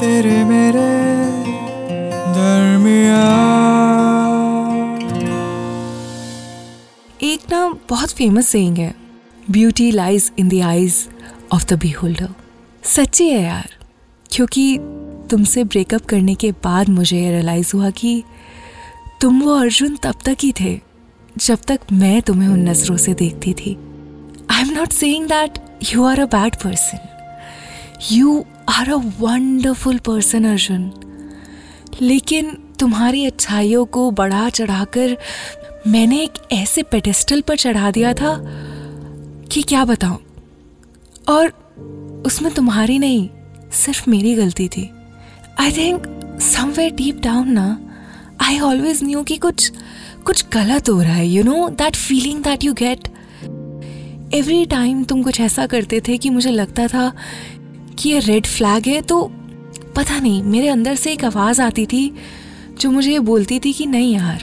तेरे मेरे एक ना बहुत फ़ेमस सेइंग है beauty lies in the eyes of the beholder सच्ची है यार, क्योंकि तुमसे ब्रेकअप करने के बाद मुझे ये रियलाइज़ हुआ कि तुम वो अर्जुन तब तक ही थे, जब तक मैं तुम्हें उन नज़रों से देखती थी। I am not saying that you are a bad person you are a wonderful person Arjun लेकिन तुम्हारी अच्छाइयों को बढ़ा चढ़ाकर मैंने एक ऐसे पेडेस्टल पर चढ़ा दिया था कि क्या बताऊँ? और उसमें तुम्हारी नहीं, सिर्फ़ मेरी गलती थी। I think somewhere deep down ना आई ऑलवेज न्यू कि कुछ कुछ गलत हो रहा है you know that feeling that you get every time तुम कुछ ऐसा करते थे कि मुझे लगता था कि ये रेड फ्लैग है तो पता नहीं, मेरे अंदर से एक आवाज़ आती थी जो मुझे ये बोलती थी कि नहीं यार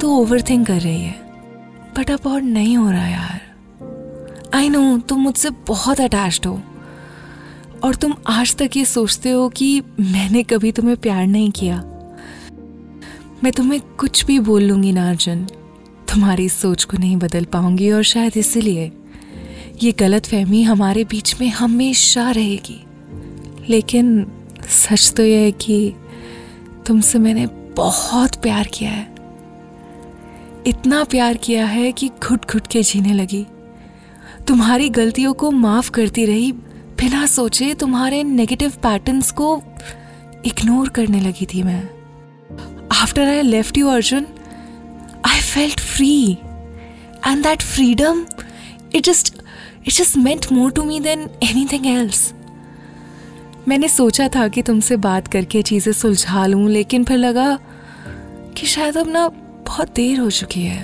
तो ओवर थिंक कर रही है। बट अब और नहीं हो रहा यार। आई नो तुम मुझसे बहुत अटैच्ड हो। और तुम आज तक ये सोचते हो कि मैंने कभी तुम्हें प्यार नहीं किया। मैं तुम्हें कुछ भी बोल लूँगी ना, अर्जुन। तुम्हारी सोच को नहीं बदल पाऊँगी और शायद इसीलिए ये गलत फहमी हमारे बीच में हमेशा रहेगी। लेकिन सच तो यह है कि तुमसे मैंने बहुत प्यार किया है। इतना प्यार किया है कि घुट घुट के जीने लगी। तुम्हारी गलतियों को माफ़ करती रही, बिना सोचे तुम्हारे नेगेटिव पैटर्न्स को इग्नोर करने लगी थी मैं। After I left you Arjun I felt free and that freedom it just it just meant more to me than anything else मैंने सोचा था कि तुमसे बात करके चीज़ें सुलझा लूँ, लेकिन फिर लगा कि शायद अब ना बहुत देर हो चुकी है।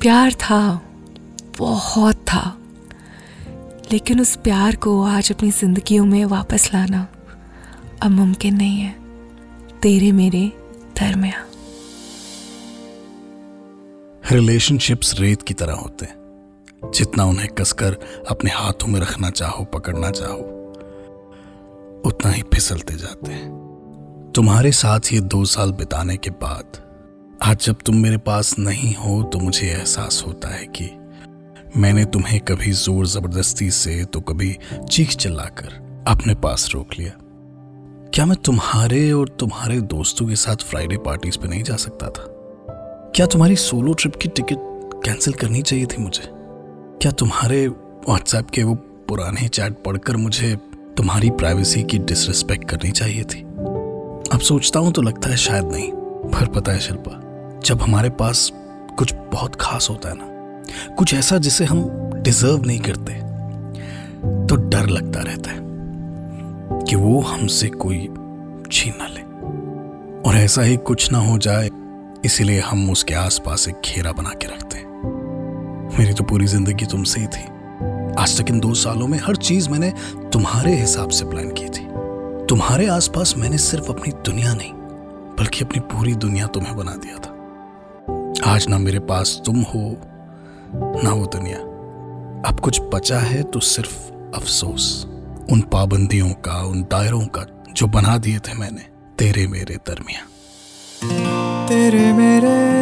प्यार था, बहुत था, लेकिन उस प्यार को आज अपनी जिंदगियों में वापस लाना अब मुमकिन नहीं है। तेरे मेरे दरमिया रिलेशनशिप्स रेत की तरह होते हैं। जितना उन्हें कसकर अपने हाथों में रखना चाहो, पकड़ना चाहो, उतना ही फिसलते जाते हैं। तुम्हारे साथ ये दो साल बिताने के बाद, आज जब तुम मेरे पास नहीं हो तो मुझे एहसास होता है कि मैंने तुम्हें कभी ज़ोर ज़बरदस्ती से तो कभी चीख चिल्लाकर अपने पास रोक लिया। क्या मैं तुम्हारे और तुम्हारे दोस्तों के साथ फ्राइडे पार्टीज़ पे नहीं जा सकता था? क्या तुम्हारी सोलो ट्रिप की टिकट कैंसिल करनी चाहिए थी मुझे? क्या तुम्हारे व्हाट्सएप के वो पुराने चैट पढ़कर मुझे तुम्हारी प्राइवेसी की डिसरिस्पेक्ट करनी चाहिए थी? अब सोचता हूँ तो लगता है शायद नहीं, पर पता है शिल्पा, जब हमारे पास कुछ बहुत खास होता है ना, कुछ ऐसा जिसे हम डिजर्व नहीं करते तो डर लगता रहता है कि वो हमसे कोई छीन ना ले। और ऐसा ही कुछ ना हो जाए, इसीलिए हम उसके आसपास एक घेरा बना के रखते हैं। मेरी तो पूरी ज़िंदगी तुमसे ही थी। आज तक इन दो सालों में हर चीज़ मैंने तुम्हारे हिसाब से प्लान की थी। तुम्हारे आसपास मैंने सिर्फ़ अपनी दुनिया नहीं, बल्कि अपनी पूरी दुनिया तुम्हें बना दिया था। आज ना मेरे पास तुम हो, ना वो दुनिया। अब कुछ बचा है तो सिर्फ़ अफसोस। उन पाबंदियों का, उन दायरों का, जो बना दिए थे मैंने, तेरे मेरे दरमिया तेरे मेरे